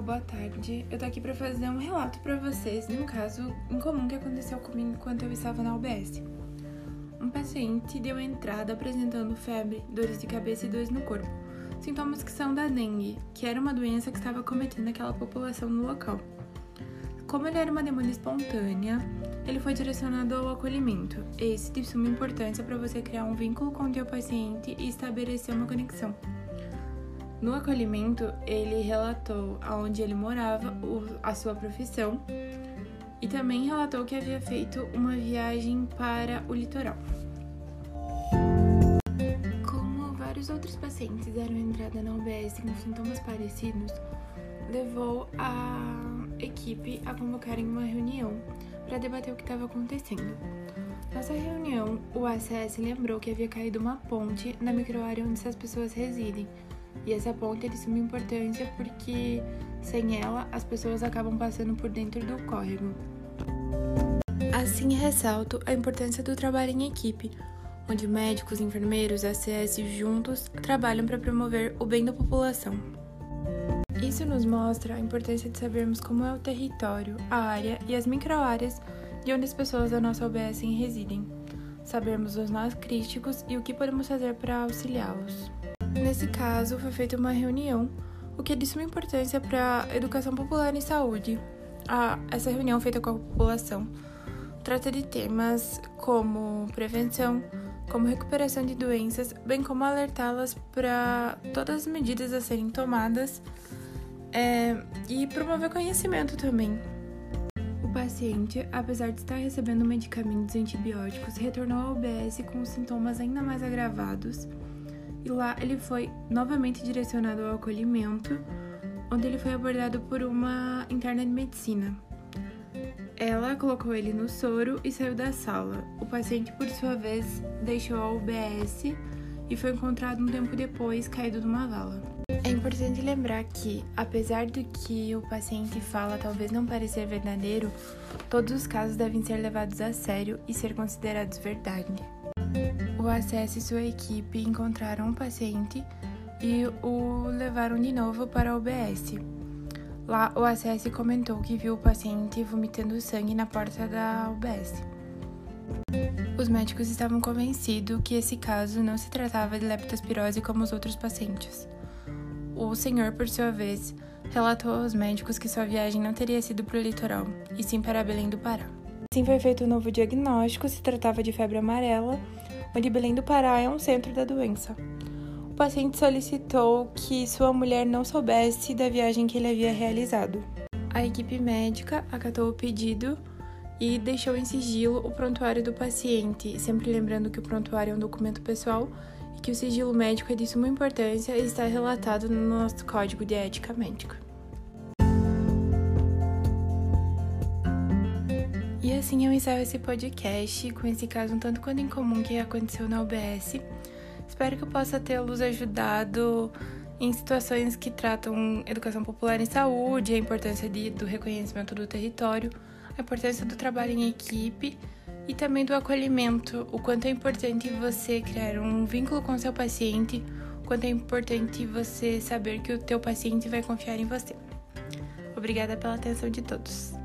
pessoal, boa tarde. Eu tô aqui para fazer um relato para vocês de um caso incomum que aconteceu comigo enquanto eu estava na UBS. Um paciente deu entrada apresentando febre, dores de cabeça e dores no corpo, sintomas que são da dengue, que era uma doença que estava cometendo aquela população no local. Como ele era uma demanda espontânea, ele foi direcionado ao acolhimento. Esse de suma importância para você criar um vínculo com o teu paciente e estabelecer uma conexão. No acolhimento, ele relatou aonde ele morava, a sua profissão e também relatou que havia feito uma viagem para o litoral. Como vários outros pacientes deram entrada na UBS com sintomas parecidos, levou a equipe a convocarem uma reunião para debater o que estava acontecendo. Nessa reunião, o ACS lembrou que havia caído uma ponte na microárea onde essas pessoas residem e essa ponte é de suma importância porque sem ela as pessoas acabam passando por dentro do córrego. Assim ressalto a importância do trabalho em equipe, onde médicos, enfermeiros, ACS juntos trabalham para promover o bem da população. Isso nos mostra a importância de sabermos como é o território, a área e as microáreas de onde as pessoas da nossa UBS residem, sabermos os nós críticos e o que podemos fazer para auxiliá-los. Nesse caso, foi feita uma reunião, o que é de suma importância para a educação popular em saúde. Ah, essa reunião feita com a população trata de temas como prevenção, como recuperação de doenças, bem como alertá-las para todas as medidas a serem tomadas é, e promover conhecimento também. O paciente, apesar de estar recebendo medicamentos antibióticos, retornou ao UBS com sintomas ainda mais agravados e lá ele foi novamente direcionado ao acolhimento, onde ele foi abordado por uma interna de medicina. Ela colocou ele no soro e saiu da sala. O paciente, por sua vez, deixou a UBS e foi encontrado um tempo depois caído numa vala. É importante lembrar que, apesar do que o paciente fala talvez não parecer verdadeiro, todos os casos devem ser levados a sério e ser considerados verdade. O ACS e sua equipe encontraram um paciente e o levaram de novo para a UBS. Lá, o ACS comentou que viu o paciente vomitando sangue na porta da UBS. Os médicos estavam convencidos que esse caso não se tratava de leptospirose como os outros pacientes. O senhor, por sua vez, relatou aos médicos que sua viagem não teria sido para o litoral, e sim para Belém do Pará. Assim foi feito um novo diagnóstico, se tratava de febre amarela, onde Belém do Pará é um centro da doença. O paciente solicitou que sua mulher não soubesse da viagem que ele havia realizado. A equipe médica acatou o pedido e deixou em sigilo o prontuário do paciente, sempre lembrando que o prontuário é um documento pessoal e que o sigilo médico é de suma importância e está relatado no nosso Código de Ética Médica. E assim eu encerro esse podcast com esse caso um tanto quanto incomum que aconteceu na UBS. Espero que eu possa tê-los ajudado em situações que tratam educação popular em saúde, a importância de, do reconhecimento do território, a importância do trabalho em equipe e também do acolhimento, o quanto é importante você criar um vínculo com seu paciente, o quanto é importante você saber que o teu paciente vai confiar em você. Obrigada pela atenção de todos.